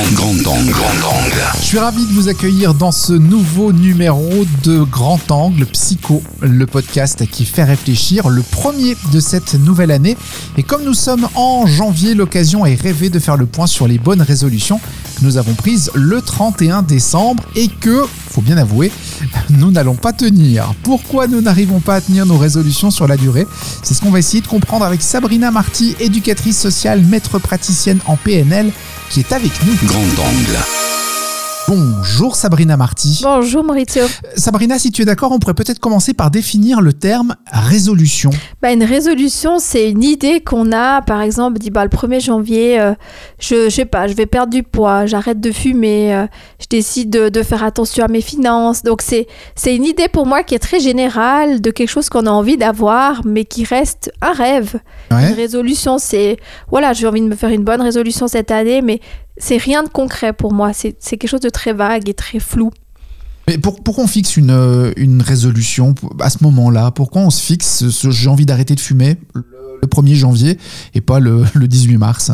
Grand, grand angle. Grand angle. Je suis ravi de vous accueillir dans ce nouveau numéro de Grand Angle Psycho, le podcast qui fait réfléchir, le premier de cette nouvelle année. Et comme nous sommes en janvier, l'occasion est rêvée de faire le point sur les bonnes résolutions nous avons prises le 31 décembre et que, faut bien avouer, nous n'allons pas tenir. Pourquoi nous n'arrivons pas à tenir nos résolutions sur la durée? C'est ce qu'on va essayer de comprendre avec Sabrina Marty, éducatrice sociale, maître praticienne en PNL, qui est avec nous. Angle. Bonjour Sabrina Marty. Bonjour Maurizio. Sabrina, si tu es d'accord, on pourrait peut-être commencer par définir le terme résolution. Bah, une résolution, c'est une idée qu'on a, par exemple, dit bah, le 1er janvier, euh, je, je sais pas, je vais perdre du poids, j'arrête de fumer, euh, je décide de, de faire attention à mes finances. Donc c'est c'est une idée pour moi qui est très générale de quelque chose qu'on a envie d'avoir, mais qui reste un rêve. Une résolution, c'est voilà, j'ai envie de me faire une bonne résolution cette année, mais c'est rien de concret pour moi. C'est quelque chose de très vague et très flou. Mais pour, pourquoi on fixe une, euh, une résolution à ce moment-là Pourquoi on se fixe ce, j'ai envie d'arrêter de fumer le, le 1er janvier et pas le, le 18 mars?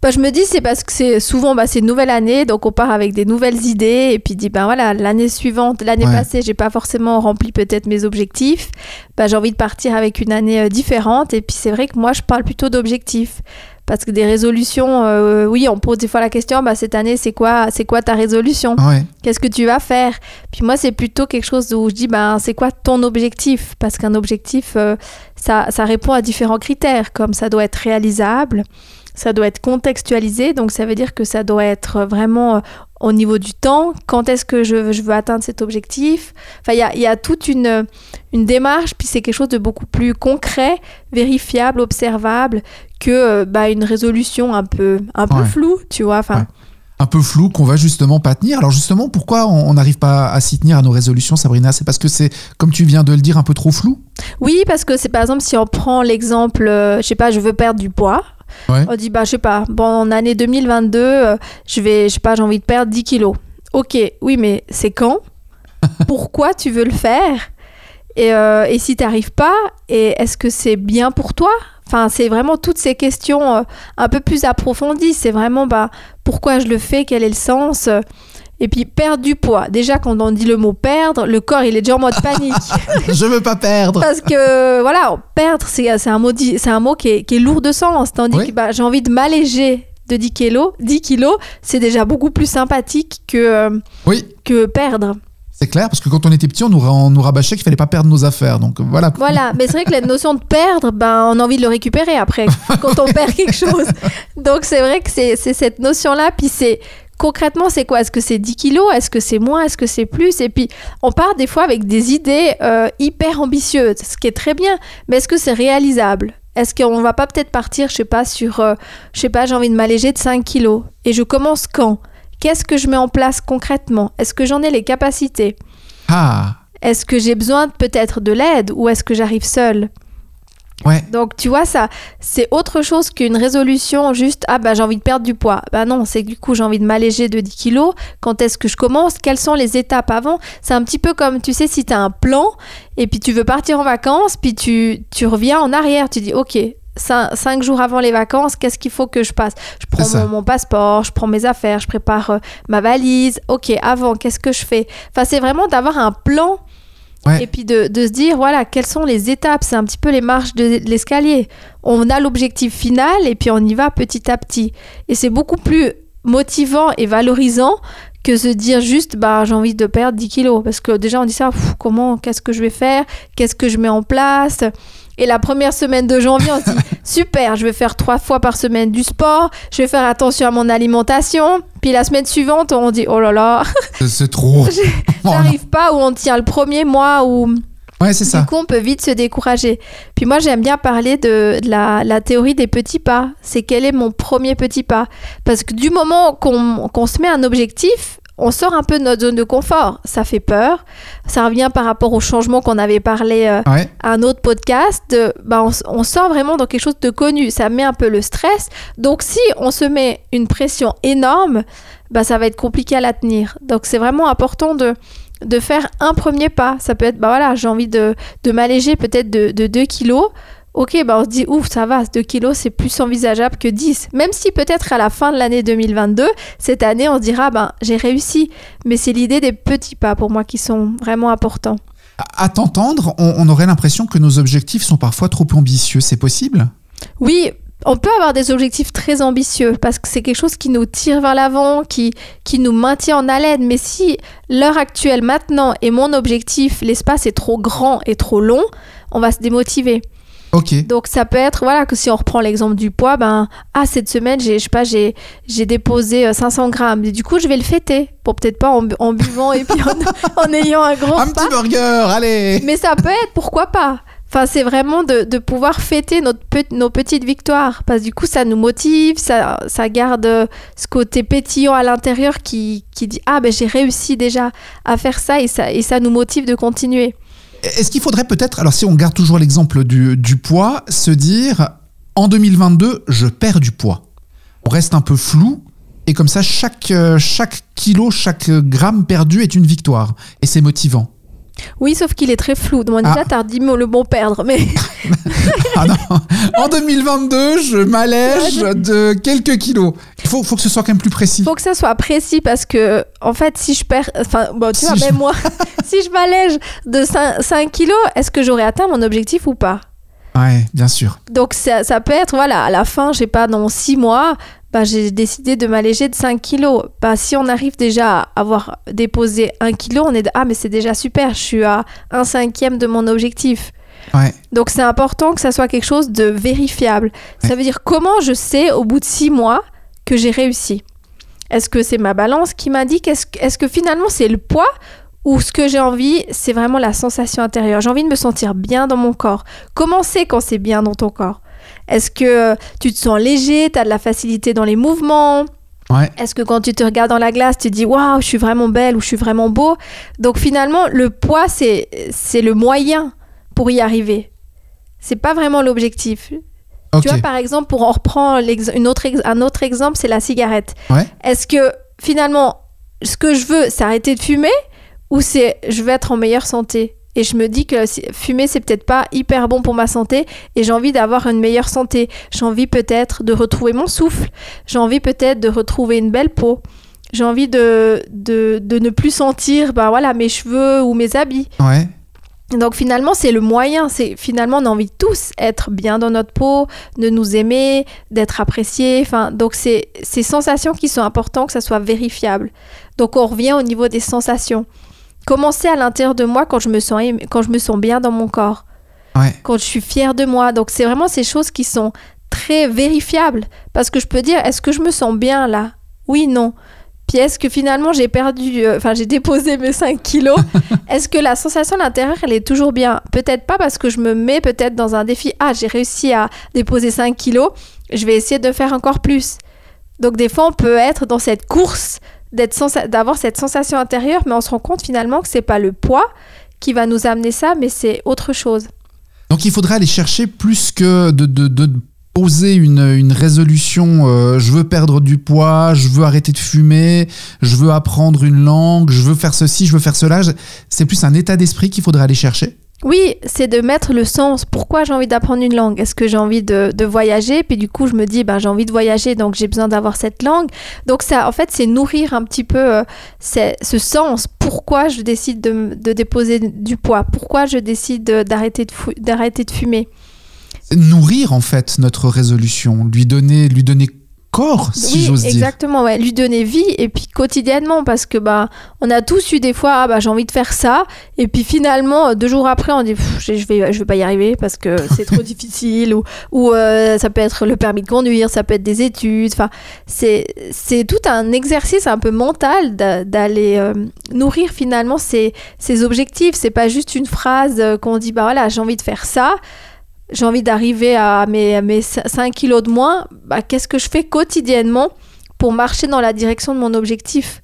Bah, je me dis c'est parce que c'est souvent bah, c'est une nouvelle année donc on part avec des nouvelles idées et puis dit ben voilà l'année suivante l'année Ouais. passée j'ai pas forcément rempli peut-être mes objectifs bah, j'ai envie de partir avec une année euh, différente et puis c'est vrai que moi je parle plutôt d'objectifs parce que des résolutions euh, oui on pose des fois la question bah cette année c'est quoi c'est quoi ta résolution? Ouais. Qu'est-ce que tu vas faire? Puis moi, c'est plutôt quelque chose où je dis, ben, c'est quoi ton objectif? Parce qu'un objectif, euh, ça, ça répond à différents critères, comme ça doit être réalisable, ça doit être contextualisé, donc ça veut dire que ça doit être vraiment euh, au niveau du temps, quand est-ce que je, je veux atteindre cet objectif Enfin, il y a, il y a toute une, une démarche, puis c'est quelque chose de beaucoup plus concret, vérifiable, observable, que euh, bah, une résolution un peu, un peu Ouais. floue, tu vois. Enfin, Ouais. Un peu flou qu'on va justement pas tenir. Alors justement, pourquoi on on n'arrive pas à s'y tenir à nos résolutions, Sabrina? C'est parce que c'est, comme tu viens de le dire, un peu trop flou? Oui, parce que c'est par exemple si on prend l'exemple, euh, je sais pas, je veux perdre du poids. Ouais. On dit bah je sais pas, bon en année 2022, euh, je vais, je sais pas, j'ai envie de perdre 10 kilos. Ok, oui, mais c'est quand? Pourquoi tu veux le faire? Et, euh, et si t'arrives pas, et est-ce que c'est bien pour toi? Enfin, c'est vraiment toutes ces questions euh, un peu plus approfondies. C'est vraiment bah pourquoi je le fais, quel est le sens? Et puis perdre du poids. Déjà quand on dit le mot perdre, le corps il est déjà en mode panique. Je veux pas perdre Parce que voilà, perdre, c'est un mot, c'est un mot qui est, qui est lourd de sens. Tandis Oui. que bah, j'ai envie de m'alléger de 10 kilos. 10 kilos, c'est déjà beaucoup plus sympathique que, euh, Oui, que perdre. c'est clair, parce que quand on était petit, on nous, on nous rabâchait qu'il fallait pas perdre nos affaires. Donc voilà. Voilà, mais c'est vrai que la notion de perdre, ben, on a envie de le récupérer après, quand on perd quelque chose. Donc c'est vrai que c'est c'est cette notion-là, puis c'est concrètement, c'est quoi? Est-ce que c'est 10 kilos? Est-ce que c'est moins? Est-ce que c'est plus? Et puis, on part des fois avec des idées euh, hyper ambitieuses, ce qui est très bien, mais est-ce que c'est réalisable? Est-ce qu'on va pas peut-être partir, je sais pas, sur, euh, je sais pas, j'ai envie de m'alléger de 5 kilos, et je commence quand? Qu'est-ce que je mets en place concrètement? Est-ce que j'en ai les capacités? Ah, Est-ce que j'ai besoin peut-être de l'aide ou est-ce que j'arrive seule? Ouais. donc tu vois ça, c'est autre chose qu'une résolution juste ah bah j'ai envie de perdre du poids. Bah non, c'est que du coup j'ai envie de m'alléger de 10 kilos. Quand est-ce que je commence? Quelles sont les étapes avant? C'est un petit peu comme tu sais si tu as un plan et puis tu veux partir en vacances, puis tu, tu reviens en arrière, tu dis ok. cin- Cinq jours avant les vacances, qu'est-ce qu'il faut que je passe? Je prends mon passeport, je prends mes affaires, je prépare euh, ma valise. Ok, avant, qu'est-ce que je fais Enfin, c'est vraiment d'avoir un plan Et puis de, se dire, voilà, quelles sont les étapes? C'est un petit peu les marches de, l'escalier. On a l'objectif final et puis on y va petit à petit. Et c'est beaucoup plus motivant et valorisant que se dire juste, bah, j'ai envie de perdre 10 kilos. Parce que déjà, on dit ça, comment, qu'est-ce que je vais faire? Qu'est-ce que je mets en place? Et la première semaine de janvier, on se dit super, je vais faire trois fois par semaine du sport, je vais faire attention à mon alimentation. Puis la semaine suivante, on dit oh là là, C'est- trop. Oh, j'arrive pas, ou on tient le premier mois, ou Ouais, c'est ça. du coup, on peut vite se décourager. Puis moi, j'aime bien parler de, de la, la théorie des petits pas. C'est quel est mon premier petit pas? Parce que du moment qu'on qu'on se met un objectif, on sort un peu de notre zone de confort. Ça fait peur. Ça revient par rapport au changement qu'on avait parlé euh, Ouais. à un autre podcast. De, bah, on, sort vraiment dans quelque chose de connu. Ça met un peu le stress. Donc, si on se met une pression énorme, bah, ça va être compliqué à la tenir. Donc, c'est vraiment important de de faire un premier pas. Ça peut être, bah voilà, j'ai envie de, de m'alléger peut-être de, de 2 kilos. Ok, bah on se dit, ouf, ça va, 2 kilos, c'est plus envisageable que 10. Même si peut-être à la fin de l'année 2022, cette année, on se dira, ben, j'ai réussi. Mais c'est l'idée des petits pas pour moi qui sont vraiment importants. À t'entendre, on, on aurait l'impression que nos objectifs sont parfois trop ambitieux. C'est possible? Oui, on peut avoir des objectifs très ambitieux parce que c'est quelque chose qui nous tire vers l'avant, qui, qui nous maintient en haleine. Mais si l'heure actuelle maintenant est mon objectif, l'espace est trop grand et trop long, on va se démotiver. Donc ça peut être voilà que si on reprend l'exemple du poids, ben ah cette semaine j'ai je sais pas j'ai j'ai déposé euh, 500 grammes et du coup je vais le fêter. Bon peut-être pas en, bu- en buvant et puis en, en ayant un gros Un repas, petit burger, allez mais ça peut être pourquoi pas. Enfin c'est vraiment de, de pouvoir fêter notre nos petites victoires parce que du coup ça nous motive, ça ça garde euh, ce côté pétillant à l'intérieur qui qui dit ah ben j'ai réussi déjà à faire ça et ça et ça nous motive de continuer. Est-ce qu'il faudrait peut-être, alors si on garde toujours l'exemple du, du poids, se dire en 2022, je perds du poids On reste un peu flou et comme ça, chaque, euh, chaque kilo, chaque gramme perdu est une victoire et c'est motivant. Oui, sauf qu'il est très flou. Donc déjà, Ah. t'as dit le bon perdre, mais Ah non, en 2022, je m'allège de quelques kilos. Il faut, faut que ce soit quand même plus précis. faut que ça soit précis parce que, en fait, si je perds, enfin, bon, tu Si vois, je- même moi, si je m'allège de 5, 5 kilos, est-ce que j'aurais atteint mon objectif ou pas? Ouais, bien sûr. Donc, ça, ça peut être, voilà, à la fin, je sais pas, dans 6 mois, bah, j'ai décidé de m'alléger de 5 kilos. Bah, si on arrive déjà à avoir déposé 1 kilo, on est de, ah, mais c'est déjà super, je suis à un cinquième de mon objectif. Ouais. Donc c'est important que ça soit quelque chose de vérifiable. Ça veut dire comment je sais au bout de six mois que j'ai réussi? Est-ce que c'est ma balance qui m'indique Est-ce que- est-ce que finalement c'est le poids ou ce que j'ai envie, c'est vraiment la sensation intérieure? J'ai envie de me sentir bien dans mon corps. Comment c'est quand c'est bien dans ton corps? Est-ce que euh, tu te sens léger, tu as de la facilité dans les mouvements? Ouais. est-ce que quand tu te regardes dans la glace, tu te dis waouh, je suis vraiment belle ou je suis vraiment beau? Donc finalement, le poids, c'est c'est le moyen pour y arriver. C'est pas vraiment l'objectif. Tu vois, par exemple, pour en reprendre une autre ex- un autre exemple, c'est la cigarette. Ouais. Est-ce que finalement, ce que je veux, c'est arrêter de fumer ou c'est je veux être en meilleure santé? Et je me dis que fumer, c'est peut-être pas hyper bon pour ma santé et j'ai envie d'avoir une meilleure santé. J'ai envie peut-être de retrouver mon souffle. J'ai envie peut-être de retrouver une belle peau. J'ai envie de, de, de ne plus sentir bah voilà, mes cheveux ou mes habits. Ouais. Donc finalement, c'est le moyen. C'est finalement, on a envie de tous être bien dans notre peau, de nous aimer, d'être appréciés. Enfin, donc c'est ces sensations qui sont importantes, que ça soit vérifiable. Donc on revient au niveau des sensations. Comment c'est à l'intérieur de moi quand je me sens quand je me sens bien dans mon corps, Ouais. quand je suis fière de moi. Donc c'est vraiment ces choses qui sont très vérifiables parce que je peux dire est-ce que je me sens bien là? Oui, non. Puis est-ce que finalement j'ai perdu, euh, enfin j'ai déposé mes 5 kilos? Est-ce que la sensation à l'intérieur elle est toujours bien? Peut-être pas parce que je me mets peut-être dans un défi. Ah, j'ai réussi à déposer 5 kilos, je vais essayer de faire encore plus. Donc des fois on peut être dans cette course d'avoir cette sensation intérieure, mais on se rend compte finalement que c'est pas le poids qui va nous amener ça, mais c'est autre chose. Donc il faudrait aller chercher plus que de, de- poser une, une résolution, euh, je veux perdre du poids, je veux arrêter de fumer, je veux apprendre une langue, je veux faire ceci, je veux faire cela. C'est plus un état d'esprit qu'il faudrait aller chercher. Oui, c'est de mettre le sens. Pourquoi j'ai envie d'apprendre une langue? Est-ce que j'ai envie de, voyager? Puis du coup, je me dis, ben, j'ai envie de voyager, donc j'ai besoin d'avoir cette langue. Donc ça, en fait, c'est nourrir un petit peu euh, ce sens. Pourquoi je décide de, déposer du poids? Pourquoi je décide de- d'arrêter de, de fumer? Nourrir en fait notre résolution, lui donner, lui donner corps, si oui, j'ose dire. exactement, ouais. Lui donner vie et puis quotidiennement parce que bah on a tous eu des fois ah bah j'ai envie de faire ça et puis finalement euh, deux jours après on dit je vais je vais pas y arriver parce que c'est trop difficile ou ou euh, ça peut être le permis de conduire, ça peut être des études, enfin c'est c'est tout un exercice un peu mental d'a- d'aller euh, nourrir finalement ces ces objectifs, c'est pas juste une phrase qu'on dit bah voilà, j'ai envie de faire ça j'ai envie d'arriver à mes, à mes 5 kilos de moins, bah, qu'est-ce que je fais quotidiennement pour marcher dans la direction de mon objectif?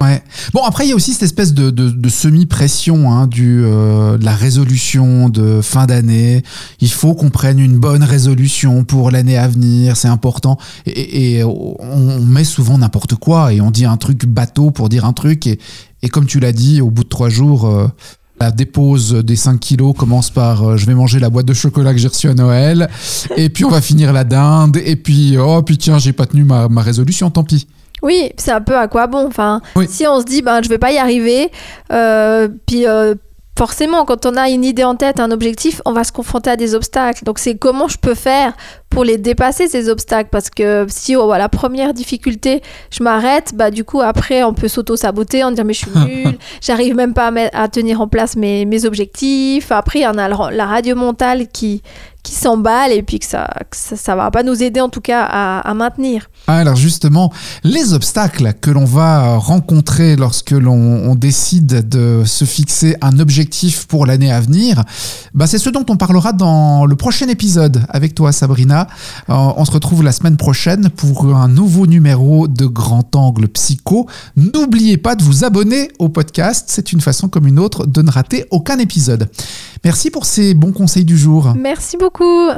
Ouais. Bon, après, il y a aussi cette espèce de, semi-pression hein, euh, de la résolution de fin d'année. Il faut qu'on prenne une bonne résolution pour l'année à venir, c'est important. Et, on met souvent n'importe quoi et on dit un truc bateau pour dire un truc. Et, et comme tu l'as dit, au bout de trois jours, euh, La dépose des 5 kilos commence par euh, je vais manger la boîte de chocolat que j'ai reçue à Noël, et puis on va finir la dinde, et puis oh, puis tiens, j'ai pas tenu ma, ma résolution, tant pis. Oui, c'est un peu à quoi bon. Enfin, Oui. si on se dit ben je vais pas y arriver, euh, puis euh, forcément quand on a une idée en tête, un objectif, on va se confronter à des obstacles. Donc c'est comment je peux faire pour les dépasser ces obstacles parce que si oh, à la première difficulté je m'arrête, bah du coup après on peut s'auto saboter, en dire mais je suis nulle, j'arrive même pas à, tenir en place mes, mes objectifs. Après il y en a le- la radio mentale qui qui s'emballe et puis que ça, que ça ça va pas nous aider en tout cas à, à maintenir. Ah, Alors justement, les obstacles que l'on va rencontrer lorsque l'on on décide de se fixer un objectif pour l'année à venir, bah c'est ce dont on parlera dans le prochain épisode avec toi Sabrina. Euh, on se retrouve la semaine prochaine pour un nouveau numéro de Grand Angle Psycho. N'oubliez pas de vous abonner au podcast, c'est une façon comme une autre de ne rater aucun épisode. Merci pour ces bons conseils du jour. Merci beaucoup.